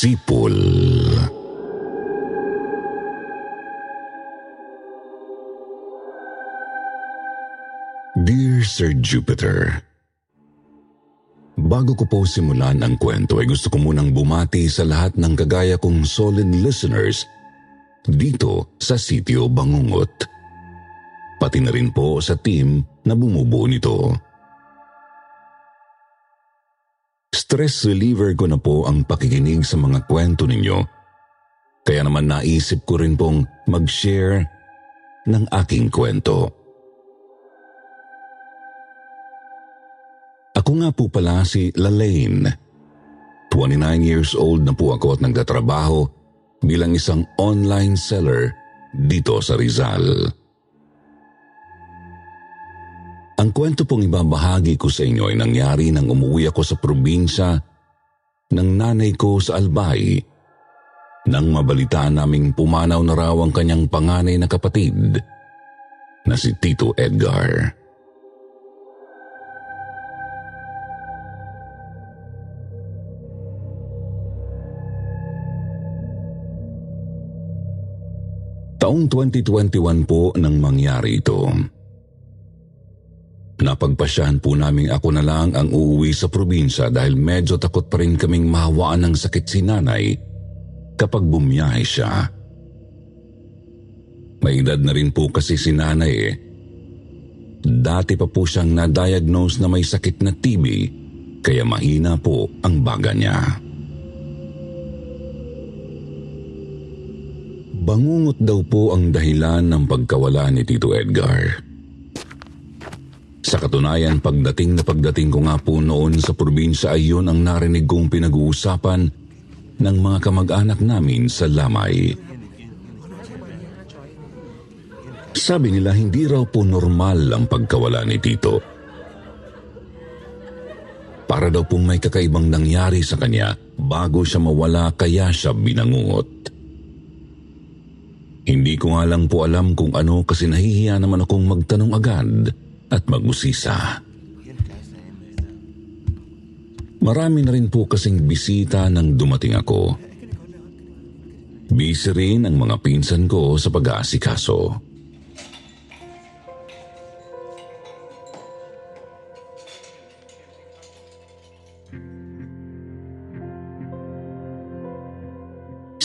Sipol. Dear Sir Jupiter, Bago ko po simulan ang kwento ay gusto ko munang bumati sa lahat ng kagaya kong solid listeners dito sa sitio Bangungot. Pati na rin po sa team na bumubuo nito. Stress reliever ko na po ang pakikinig sa mga kwento ninyo. Kaya naman naisip ko rin pong mag-share ng aking kwento. Ako nga po pala si Lalaine. 29 years old na po ako at nagtatrabaho bilang isang online seller dito sa Rizal. Ang kwento pong ibabahagi ko sa inyo ay nangyari nang umuwi ako sa probinsya ng nanay ko sa Albay nang mabalitaan naming pumanaw na raw ang kanyang panganay na kapatid na si Tito Edgar. Taong 2021 po nang mangyari ito. Napagpasyahan po namin ako na lang ang uuwi sa probinsya dahil medyo takot pa rin kaming mahawaan ng sakit si nanay kapag bumiyahe siya. May edad na rin po kasi si nanay eh. Dati pa po siyang na-diagnose na may sakit na TB kaya mahina po ang baga niya. Bangungot daw po ang dahilan ng pagkawala ni Tito Edgar. Sa katunayan, pagdating na pagdating ko nga po noon sa probinsya ay yun ang narinig kong pinag-uusapan ng mga kamag-anak namin sa Lamay. Sabi nila hindi raw po normal ang pagkawala ni Tito. Para daw pong may kakaibang nangyari sa kanya bago siya mawala kaya siya binangungot. Hindi ko nga lang po alam kung ano kasi nahihiya naman akong magtanong agad at magusisa. Marami na rin po kasing bisita nang dumating ako. Busy rin ang mga pinsan ko sa pag-aasikaso.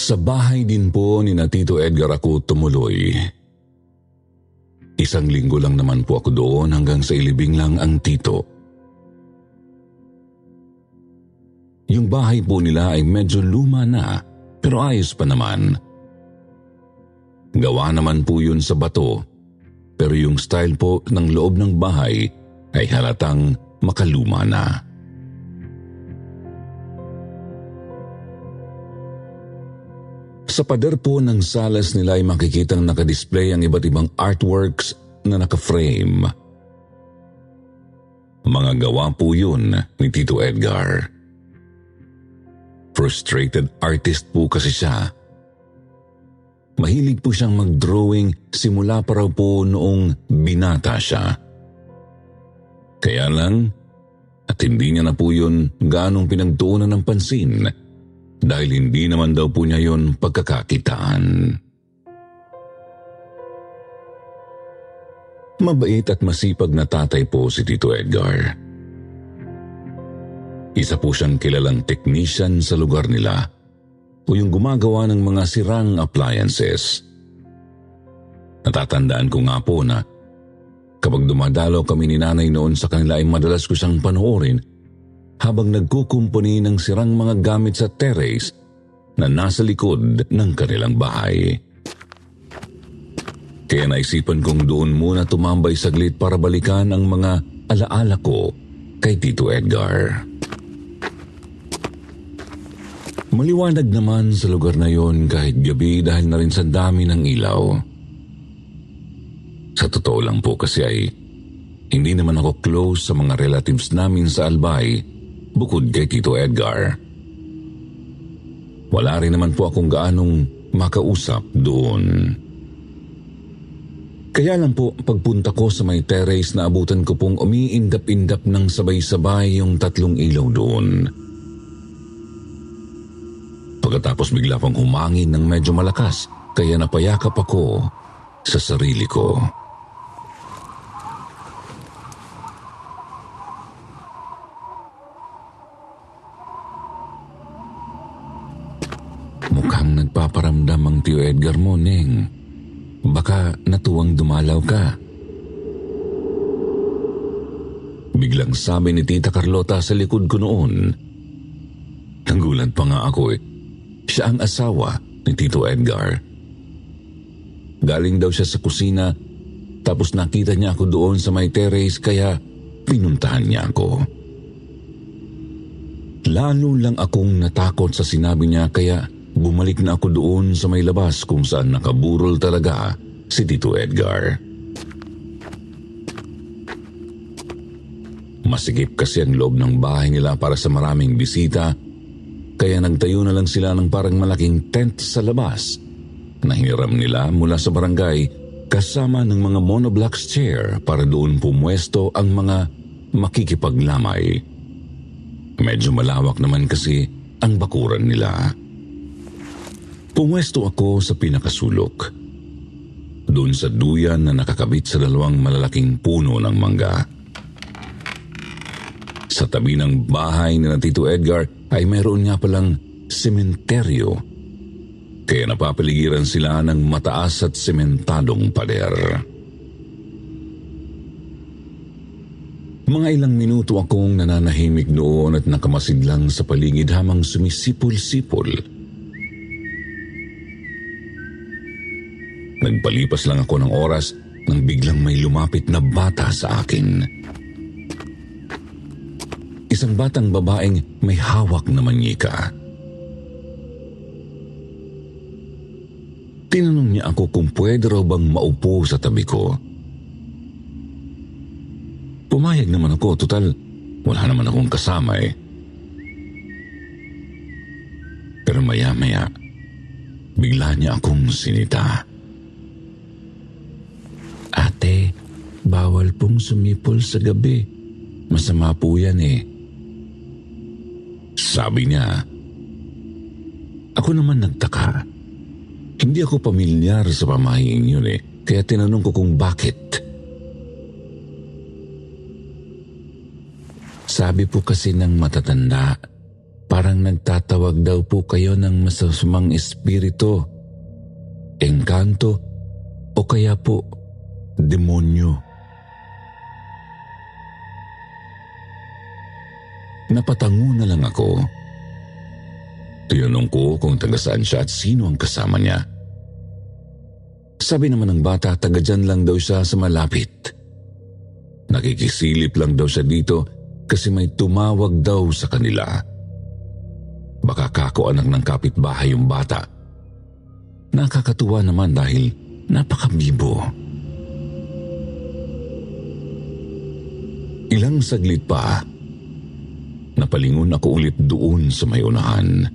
Sa bahay din po ni na Tito Edgar ako tumuloy. Isang linggo lang naman po ako doon hanggang sa ilibing lang ang tito. Yung bahay po nila ay medyo luma na pero ayos pa naman. Gawa naman po yun sa bato pero yung style po ng loob ng bahay ay halatang makaluma na. Sa pader po ng salas nila ay makikitang nakadisplay ang iba't ibang artworks na naka-frame. Mga gawa po yun ni Tito Edgar. Frustrated artist po kasi siya. Mahilig po siyang mag-drawing simula pa raw po noong binata siya. Kaya lang, at hindi niya na po yun ganong pinagtuunan ng pansin dahil hindi naman daw po niya yon pagkakakitaan. Mabait at masipag na tatay po si Tito Edgar. Isa po siyang kilalang technician sa lugar nila o yung gumagawa ng mga sirang appliances. Natatandaan ko nga po na kapag dumadalaw kami ni nanay noon sa kanila ay madalas ko siyang panoorin habang nagkukumpuni ng sirang mga gamit sa terrace na nasa likod ng kanilang bahay. Kaya naisipan kong doon muna tumambay saglit para balikan ang mga alaala ko kay Tito Edgar. Maliwanag naman sa lugar na yon kahit gabi dahil na rin sa dami ng ilaw. Sa totoo lang po kasi ay hindi naman ako close sa mga relatives namin sa Albay bukod kay Tito Edgar. Wala rin naman po akong gaanong makausap doon. Kaya lang po, pagpunta ko sa may terrace na abutan ko pong umiindap-indap ng sabay-sabay yung tatlong ilaw doon. Pagkatapos bigla pang humangin ng medyo malakas, kaya napayakap ako sa sarili ko. Nagpaparamdam ang Tio Edgar mo, Neng. Baka natuwang dumalaw ka. Biglang sabi ni Tita Carlota sa likod ko noon. Nagulat pa nga ako eh. Siya ang asawa ni Tito Edgar. Galing daw siya sa kusina tapos nakita niya ako doon sa may terrace kaya pinuntahan niya ako. Lalo lang akong natakot sa sinabi niya kaya bumalik na ako doon sa may labas kung saan nakaburol talaga si Tito Edgar. Masigip kasi ang loob ng bahay nila para sa maraming bisita kaya nagtayo na lang sila ng parang malaking tent sa labas na hiniram nila mula sa barangay kasama ng mga monoblocks chair para doon pumwesto ang mga makikipaglamay. Medyo malawak naman kasi ang bakuran nila. Pumwesto ako sa pinakasulok. Doon sa duyan na nakakabit sa dalawang malalaking puno ng mangga. Sa tabi ng bahay ni Tito Edgar ay mayroon nga palang sementeryo. Kaya napapaligiran sila ng mataas at sementadong pader. Mga ilang minuto akong nananahimik noon at nakamasid lang sa paligid hamang sumisipol-sipol. Nagpalipas lang ako ng oras nang biglang may lumapit na bata sa akin. Isang batang babaeng may hawak na manyika. Tinanong niya ako kung pwede raw bang maupo sa tabi ko. Pumayag naman ako, total wala naman akong kasama eh. Pero maya-maya, bigla niya akong sinita. Ate, bawal pong sumipol sa gabi. Masama po yan eh. Sabi niya. Ako naman nagtaka. Hindi ako pamilyar sa pamahiing yun eh, kaya tinanong ko kung bakit. Sabi po kasi ng matatanda, parang nagtatawag daw po kayo ng masasamang espiritu, engkanto, o kaya po demonyo. Napatango na lang ako. Tinanong ko kung taga saan siya at sino ang kasama niya. Sabi naman ng bata, taga dyan lang daw siya sa malapit. Nakikisilip lang daw siya dito kasi may tumawag daw sa kanila. Baka kako anak ng kapitbahay yung bata. Nakakatuwa naman dahil napakabibo. Ilang saglit pa, napalingon ako ulit doon sa may unahan.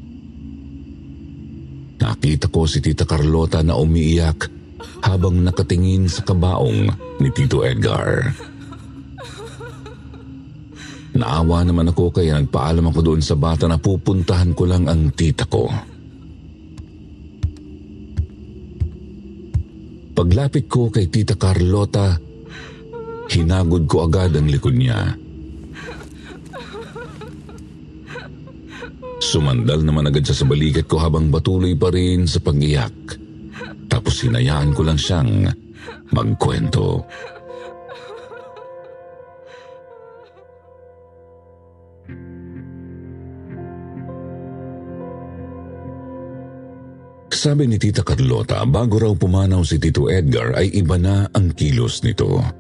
Nakita ko si Tita Carlota na umiiyak habang nakatingin sa kabaong ni Tito Edgar. Naawa naman ako kaya nagpaalam ako doon sa bata na pupuntahan ko lang ang tita ko. Paglapit ko kay Tita Carlota, hinagod ko agad ang likod niya. Sumandal naman agad siya sa balikat ko habang batuloy pa rin sa pag-iyak. Tapos hinayaan ko lang siyang magkwento. Sabi ni Tita Carlota, bago raw pumanaw si Tito Edgar ay iba na ang kilos nito.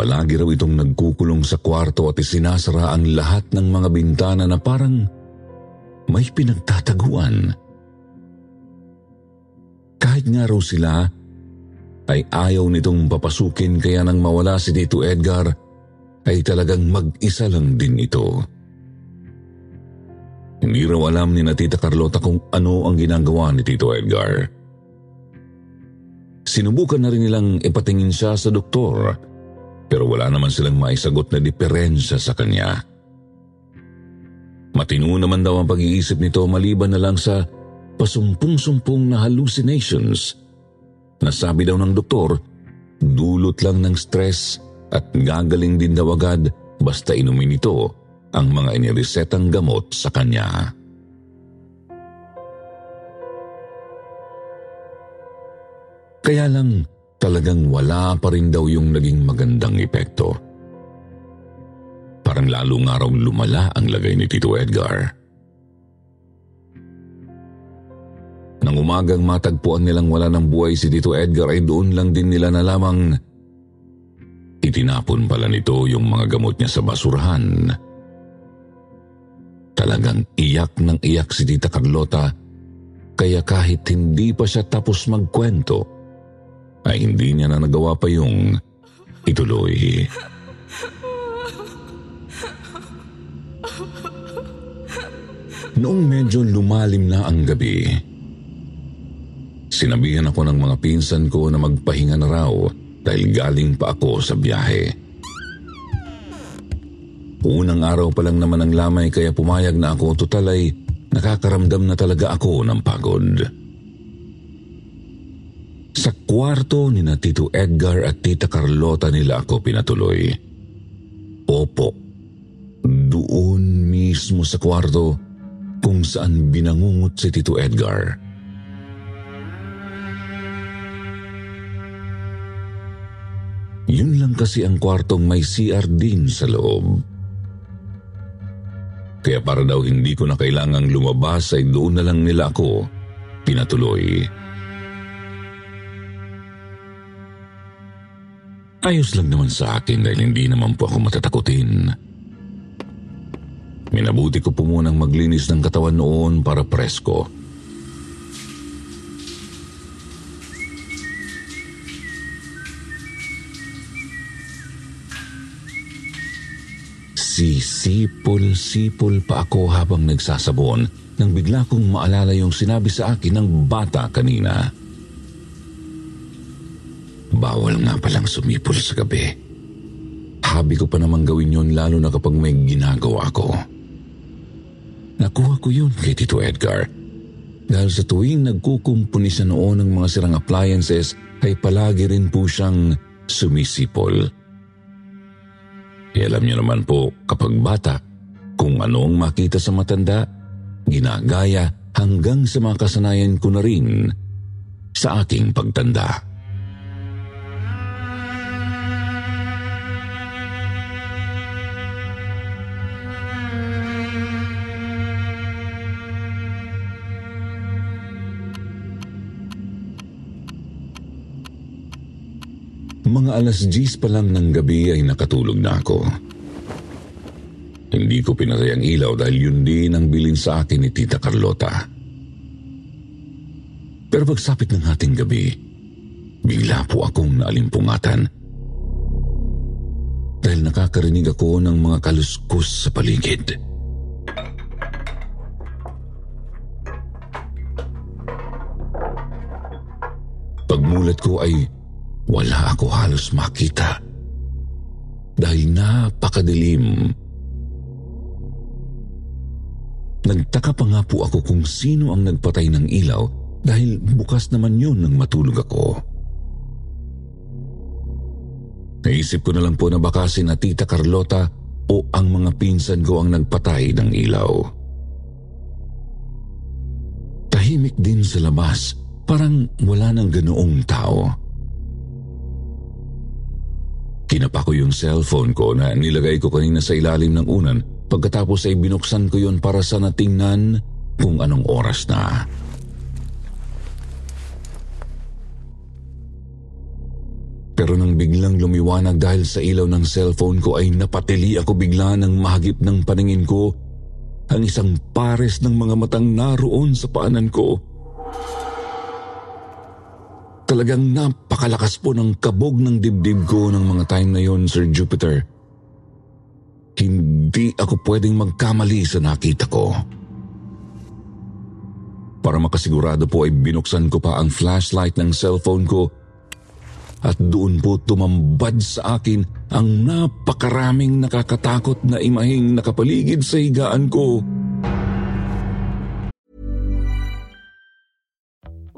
Palagi raw itong nagkukulong sa kwarto at isinasara ang lahat ng mga bintana na parang may pinagtataguan. Kahit nga raw sila, ay ayaw nitong papasukin kaya nang mawala si Tito Edgar, ay talagang mag-isa lang din ito. Hindi raw alam ni na Tita Carlota kung ano ang ginagawa ni Tito Edgar. Sinubukan na rin nilang ipatingin siya sa doktor, pero wala naman silang maisagot na diferensya sa kanya. Matino naman daw ang pag-iisip nito maliban na lang sa pasumpong-sumpong na hallucinations na sabi daw ng doktor, dulot lang ng stress at gagaling din daw agad basta inumin ito ang mga iniresetang gamot sa kanya. Kaya lang talagang wala pa rin daw yung naging magandang epekto. Parang lalo nga raw lumala ang lagay ni Tito Edgar. Nang umagang matagpuan nilang wala ng buhay si Tito Edgar ay doon lang din nila na lamang itinapon pala nito yung mga gamot niya sa basurahan. Talagang iyak ng iyak si Tita Carlota kaya kahit hindi pa siya tapos magkwento ay hindi niya na nagawa pa yung ituloy. Noong medyo lumalim na ang gabi, sinabihan ako ng mga pinsan ko na magpahinga na raw dahil galing pa ako sa biyahe. Unang araw pa lang naman ang lamay kaya pumayag na ako total ay nakakaramdam na talaga ako ng pagod. Sa kwarto ni na Tito Edgar at Tita Carlota nila ako pinatuloy. Opo, doon mismo sa kwarto kung saan binangungot si Tito Edgar. Yun lang kasi ang kwartong may CR din sa loob. Kaya para daw hindi ko na kailangang lumabas ay doon na lang nila ako pinatuloy. Ayos lang naman sa akin dahil hindi naman po ako matatakutin. Minabuti ko po munang maglinis ng katawan noon para presko. Sisipol-sipol pa ako habang nagsasabon nang bigla kong maalala yung sinabi sa akin ng bata kanina. Bawal nga palang sumipol sa gabi. Habi ko pa naman gawin yun lalo na kapag may ginagawa ko. Nakuha ko yun kay Tito Edgar. Dahil sa tuwing nagkukumpuni siya noon ng mga sirang appliances ay palagi rin po siyang sumisipol. E alam niyo naman po, kapag bata, kung anong makita sa matanda, ginagaya hanggang sa makasanayan ko na rin sa aking pagtanda. Mga alas 10 pa lang ng gabi ay nakatulog na ako. Hindi ko pinatay ilaw dahil yun din ang bilin sa akin ni Tita Carlota. Pero pagsapit ng ating gabi, bigla po akong naalimpungatan. Dahil nakakarinig ako ng mga kaluskus sa paligid. Pagmulat ko ay wala ako halos makita. Dahil napakadilim. Nagtaka pa nga po ako kung sino ang nagpatay ng ilaw dahil bukas naman yun nang matulog ako. Naisip ko na lang po na baka si na Tita Carlota o ang mga pinsan ko ang nagpatay ng ilaw. Tahimik din sa labas, parang wala nang ganoong tao. Kinapa ko yung cellphone ko na nilagay ko kanina sa ilalim ng unan pagkatapos ay binuksan ko yon para sa natingnan kung anong oras na. Pero nang biglang lumiwanag dahil sa ilaw ng cellphone ko ay napatili ako bigla ng mahagip ng paningin ko ang isang pares ng mga matang naroon sa paanan ko. Talagang napakalakas po ng kabog ng dibdib ko ng mga time na yon, Sir Jupiter. Hindi ako pwedeng magkamali sa nakita ko. Para makasigurado po ay binuksan ko pa ang flashlight ng cellphone ko at doon po tumambad sa akin ang napakaraming nakakatakot na imahing nakapaligid sa higaan ko.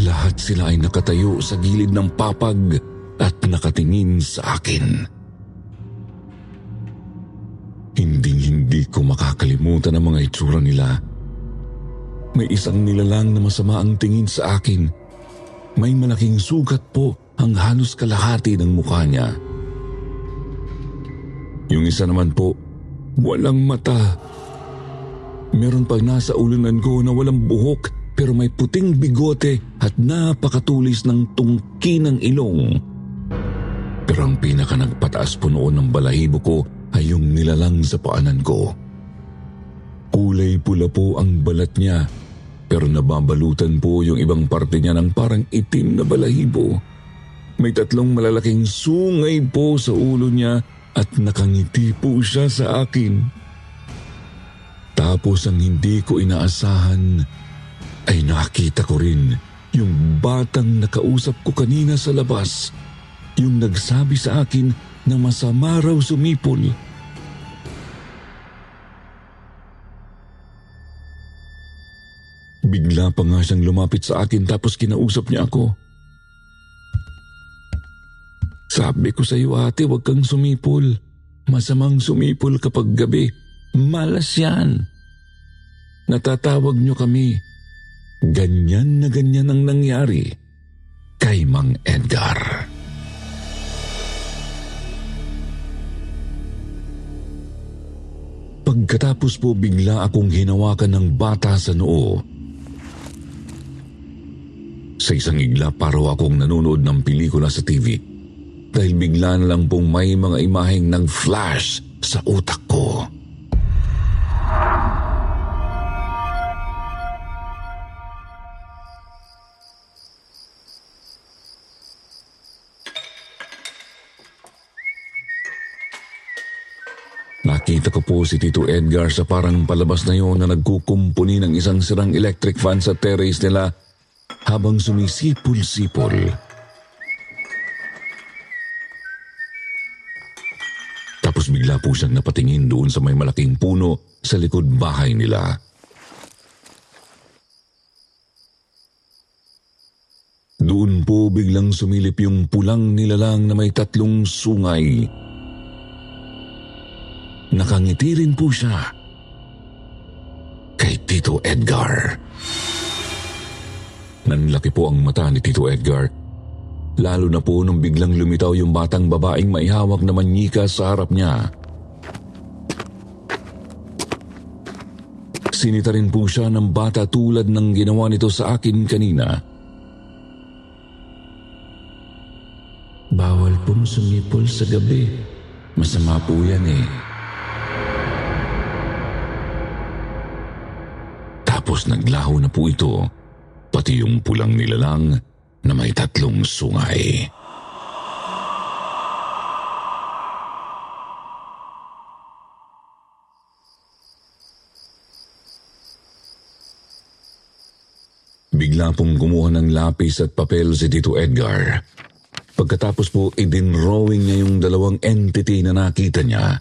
Lahat sila ay nakatayo sa gilid ng papag at nakatingin sa akin. Hinding-hindi ko makakalimutan ang mga itsura nila. May isang nilalang na masama ang tingin sa akin. May malaking sugat po ang halos kalahati ng mukha niya. Yung isa naman po, walang mata. Meron pang nasa ulunan ko na walang buhok pero may puting bigote at napakatulis ng tungki ng ilong. Pero ang pinaka nagpataas po noon ng balahibo ko ay yung nilalang sa paanan ko. Kulay pula po ang balat niya pero nababalutan po yung ibang parte niya ng parang itim na balahibo. May tatlong malalaking sungay po sa ulo niya at nakangiti po siya sa akin. Tapos ang hindi ko inaasahan ay nakita ko rin yung batang nakausap ko kanina sa labas. Yung nagsabi sa akin na masama raw sumipol. Bigla pa nga siyang lumapit sa akin tapos kinausap niya ako. Sabi ko sa iyo ate, huwag kang sumipol. Masamang sumipol kapag gabi. Malas yan. Natatawag niyo kami. Ganyan na ganyan ang nangyari kay Mang Edgar. Pagkatapos po bigla akong hinawakan ng bata sa noo. Sa isang igla paro akong nanonood ng pelikula sa TV dahil bigla na lang pong may mga imaheng ng flash sa utak ko. Nakita ko po si Tito Edgar sa parang palabas na yon na nagkukumpuni ng isang sirang electric fan sa terrace nila habang sumisipol-sipol. Tapos bigla po siyang napatingin doon sa may malaking puno sa likod bahay nila. Doon po biglang sumilip yung pulang nilalang na may tatlong sungay. Nakangiti rin po siya kay Tito Edgar. Nanlaki po ang mata ni Tito Edgar. Lalo na po nung biglang lumitaw yung batang babaeng maihawak na manyika sa harap niya. Sinita rin po siya ng bata tulad ng ginawa nito sa akin kanina. Bawal pong sumipol sa gabi. Masama po yan eh. Pagkatapos naglaho na po ito, pati yung pulang nilalang na may tatlong sungay. Bigla pong kumuha ng lapis at papel si Tito Edgar. Pagkatapos po idinrowing niya yung dalawang entity na nakita niya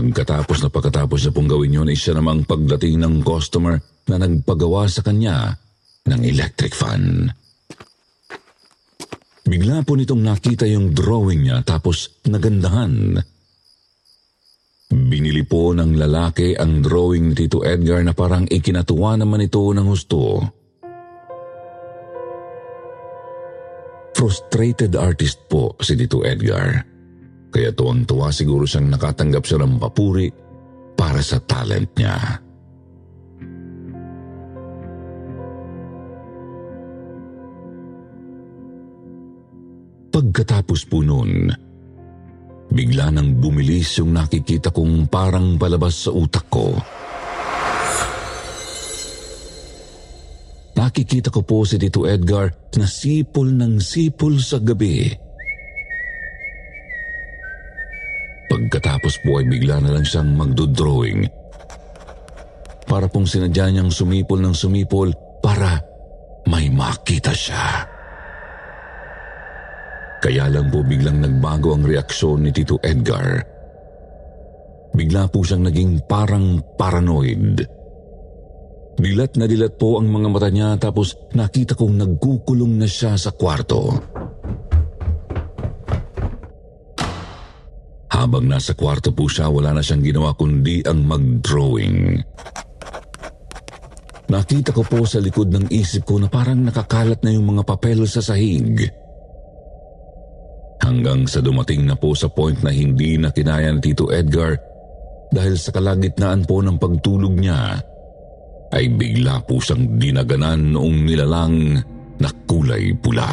Pagkatapos na pagkatapos na pong gawin yun, ay siya namang pagdating ng customer na nagpagawa sa kanya ng electric fan. Bigla po nitong nakita yung drawing niya tapos nagandahan. Binili po ng lalaki ang drawing ni Tito Edgar na parang ikinatuwa naman ito ng husto. Frustrated artist po si Tito Edgar. Kaya tuwang-tuwa siguro siyang nakatanggap siya ng papuri para sa talent niya. Pagkatapos po noon, bigla nang bumilis yung nakikita kong parang palabas sa utak ko. Nakikita ko po si Tito Edgar na sipol ng sipol sa gabi. Pagkatapos po ay bigla na lang siyang magdodrawing. Para pong sinadya niyang sumipol ng sumipol para may makita siya. Kaya lang po biglang nagbago ang reaksyon ni Tito Edgar. Bigla po siyang naging parang paranoid. Dilat na dilat po ang mga mata niya tapos nakita kong nagkukulong na siya sa kwarto. Habang nasa kwarto po siya, wala na siyang ginawa kundi ang mag-drawing. Nakita ko po sa likod ng isip ko na parang nakakalat na yung mga papel sa sahig. Hanggang sa dumating na po sa point na hindi na kinaya ni Tito Edgar dahil sa kalagitnaan po ng pagtulog niya, ay bigla po siyang dinaganan noong nilalang na kulay pula.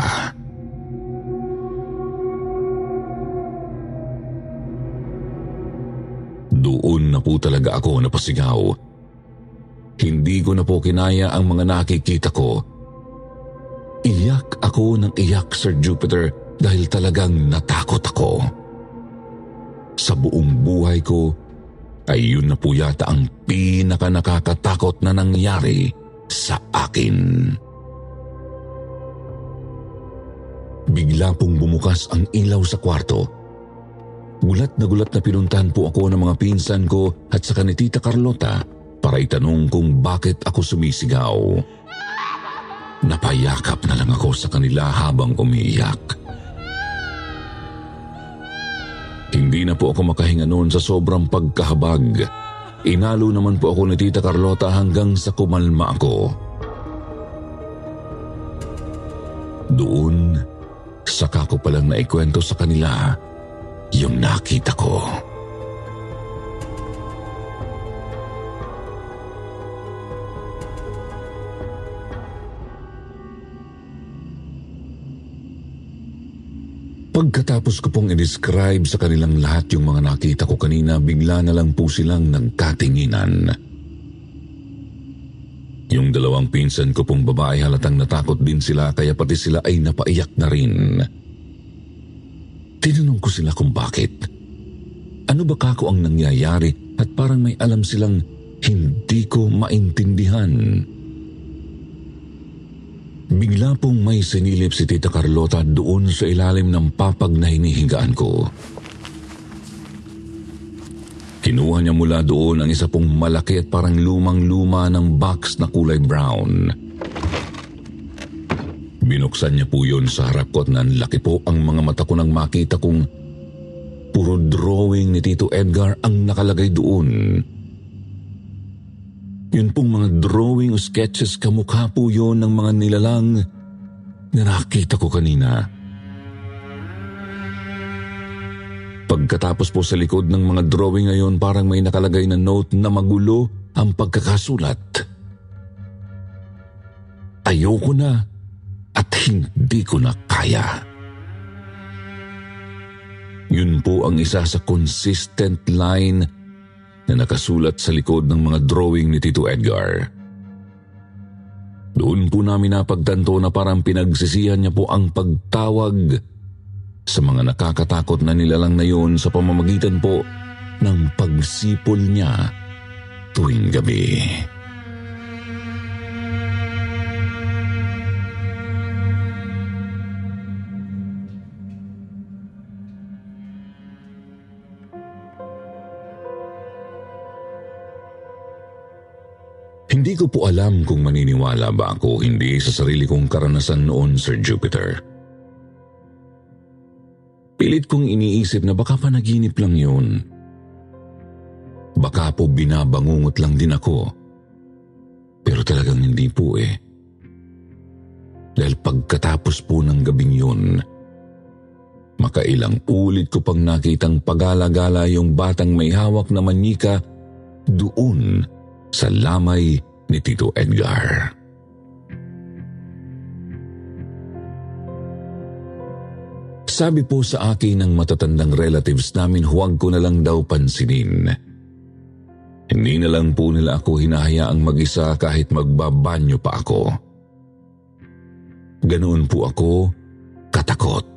Doon na po talaga ako napasigaw. Hindi ko na po kinaya ang mga nakikita ko. Iyak ako ng iyak, Sir Jupiter, dahil talagang natakot ako. Sa buong buhay ko, ay yun na po yata ang pinaka nakakatakot na nangyari sa akin. Bigla pong bumukas ang ilaw sa kwarto. Gulat na gulat na pinuntahan po ako ng mga pinsan ko at sa ni Tita Carlota para itanong kung bakit ako sumisigaw. Napayakap na lang ako sa kanila habang umiiyak. Hindi na po ako makahinga noon sa sobrang pagkahabag. Inalo naman po ako ni Tita Carlota hanggang sa kumalma ako. Doon, saka ko palang naikwento sa kanila yung nakita ko. Pagkatapos ko pong i-describe sa kanilang lahat yung mga nakita ko kanina, bigla na lang po silang nagkatinginan. Yung dalawang pinsan ko pong babae halatang natakot din sila kaya pati sila ay napaiyak na rin. Tinanong ko sila kung bakit. Ano ba kako ang nangyayari at parang may alam silang hindi ko maintindihan. Bigla pong may sinilip si Tita Carlota doon sa ilalim ng papag na hinihigaan ko. Kinuha niya mula doon ang isa pong malaki at parang lumang-luma ng box na kulay brown. Binuksan niya po yun sa harap ko at nanlaki po ang mga mata ko nang makita kong puro drawing ni Tito Edgar ang nakalagay doon. Yun pong mga drawing o sketches kamukha po yun ng mga nilalang na nakita ko kanina. Pagkatapos po sa likod ng mga drawing ngayon parang may nakalagay na note na magulo ang pagkakasulat. Ayoko na at hindi ko na kaya. Yun po ang isa sa consistent line na nakasulat sa likod ng mga drawing ni Tito Edgar. Doon po namin napagtanto na parang pinagsisihan niya po ang pagtawag sa mga nakakatakot na nilalang na yun sa pamamagitan po ng pagsipol niya tuwing gabi. Hindi ko po alam kung maniniwala ba ako hindi sa sarili kong karanasan noon, Sir Jupiter. Pilit kong iniisip na baka panaginip lang yun. Baka po binabangungot lang din ako. Pero talagang hindi po eh. Dahil pagkatapos po ng gabing yun, makailang ulit ko pang nakitang pagala-gala yung batang may hawak na manika doon sa lamay ni Tito Edgar. Sabi po sa akin ng matatandang relatives namin huwag ko na lang daw pansinin. Hindi na lang po nila ako hinahayaang mag-isa kahit magbabanyo pa ako. Ganoon po ako katakot.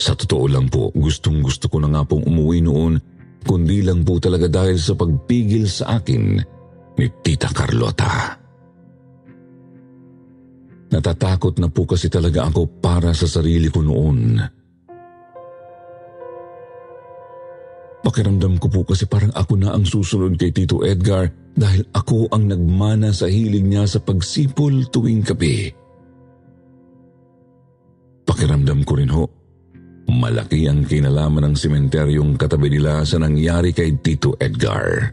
Sa totoo lang po, gustong gusto ko na nga pong umuwi noon kundi lang po talaga dahil sa pagpigil sa akin ni Tita Carlota. Natatakot na po kasi talaga ako para sa sarili ko noon. Pakiramdam ko po kasi parang ako na ang susunod kay Tito Edgar dahil ako ang nagmana sa hilig niya sa pagsipol tuwing gabi. Pakiramdam ko rin ho Malaki ang kinalaman ng sementeryong katabi nila sa nangyari kay Tito Edgar.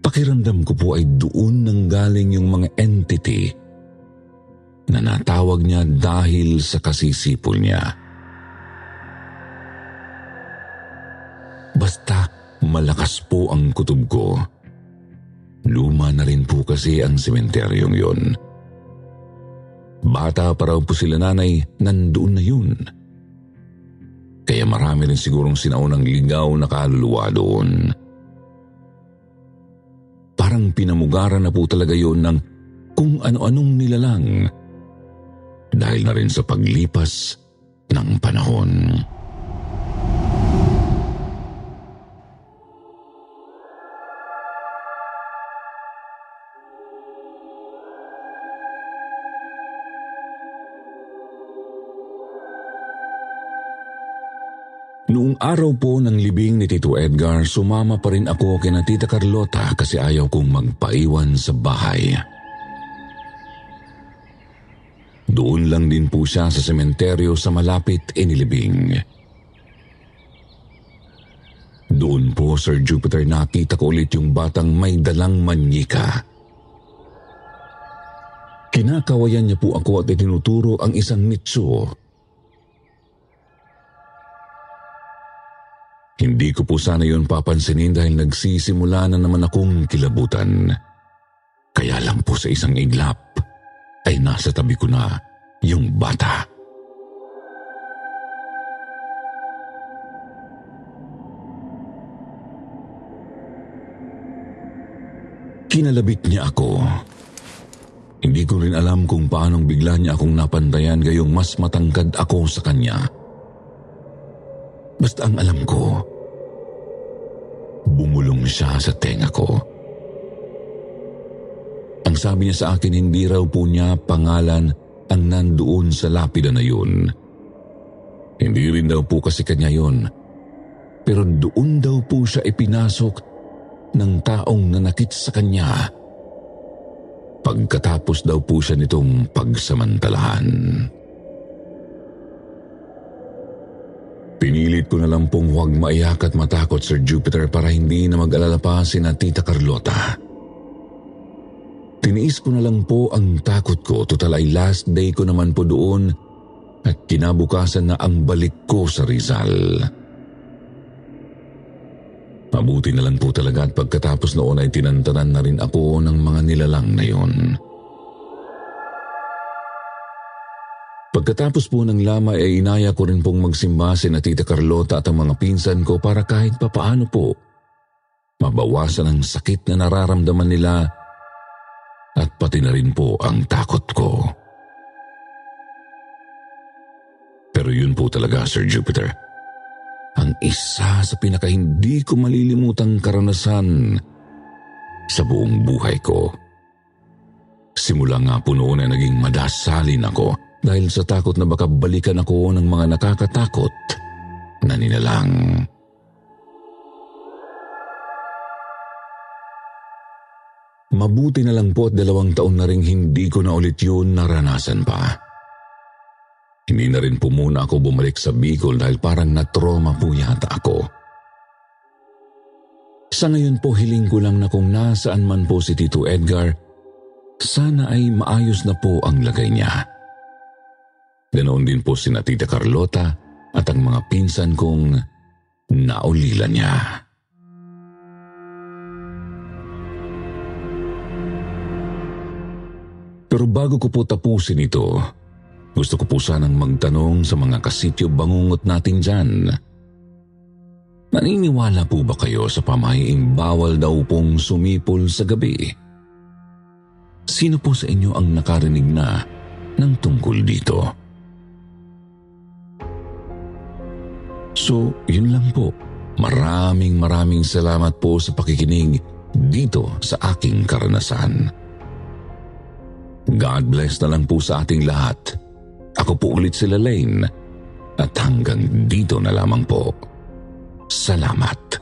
Pakiramdam ko po ay doon nang galing yung mga entity na natawag niya dahil sa kasisipol niya. Basta malakas po ang kutob ko. Luma na rin po kasi ang sementeryong yon. Bata pa raw po sila nanay, nandoon na yun. Kaya marami rin sigurong sinaunang ligaw na kaluluwa doon. Parang pinamugaran na po talaga yun ng kung ano-anong nilalang dahil na rin sa paglipas ng panahon. Araw po ng libing ni Tito Edgar, sumama pa rin ako kina Tita Carlota kasi ayaw kong magpaiwan sa bahay. Doon lang din po siya sa sementeryo sa malapit inilibing. Doon po, Sir Jupiter, nakita ko ulit yung batang may dalang manyika. Kinakawayan niya po ako at itinuturo ang isang nitso Hindi ko po sana yun papansinin dahil nagsisimula na naman akong kilabutan. Kaya lang po sa isang iglap ay nasa tabi ko na yung bata. Kinalabit niya ako. Hindi ko rin alam kung paanong bigla niya akong napantayan gayong mas matangkad ako sa kanya. Basta ang alam ko, Bumulong siya sa tenga ko. Ang sabi niya sa akin, hindi raw po niya pangalan ang nandoon sa lapida na yun. Hindi rin daw po kasi kanya yun. Pero doon daw po siya ipinasok ng taong nanakit sa kanya. Pagkatapos daw po siya nitong pagsamantalahan. Pinilit ko na lang pong huwag maiyak at matakot, Sir Jupiter, para hindi na mag-alala pa si na Tita Carlota. Tiniis ko na lang po ang takot ko, total ay last day ko naman po doon at kinabukasan na ang balik ko sa Rizal. Mabuti na lang po talaga at pagkatapos noon ay tinantanan na rin ako ng mga nilalang na yon. Pagkatapos po ng lamay ay inaya ko rin pong magsimba si na Tita Carlota at ang mga pinsan ko para kahit papaano po mabawasan ang sakit na nararamdaman nila at pati na rin po ang takot ko. Pero yun po talaga, Sir Jupiter. Ang isa sa pinaka hindi ko malilimutang karanasan sa buong buhay ko. Simula nga po noon ay naging madasalin ako dahil sa takot na baka balikan ako ng mga nakakatakot na nilalang. Mabuti na lang po at dalawang taon na rin hindi ko na ulit yun naranasan pa. Hindi na rin po muna ako bumalik sa Bicol dahil parang na-trauma po yata ako. Sa ngayon po hiling ko lang na kung nasaan man po si Tito Edgar, sana ay maayos na po ang lagay niya. Ganoon din po si Tita Carlota at ang mga pinsan kong naulila niya. Pero bago ko po tapusin ito, gusto ko po sanang magtanong sa mga kasityo bangungot natin dyan. Naniniwala po ba kayo sa pamahiing bawal daw pong sumipol sa gabi? Sino po sa inyo ang nakarinig na ng tungkol dito? So, yun lang po. Maraming maraming salamat po sa pakikinig dito sa aking karanasan. God bless na lang po sa ating lahat. Ako po ulit si Lane at hanggang dito na lamang po. Salamat.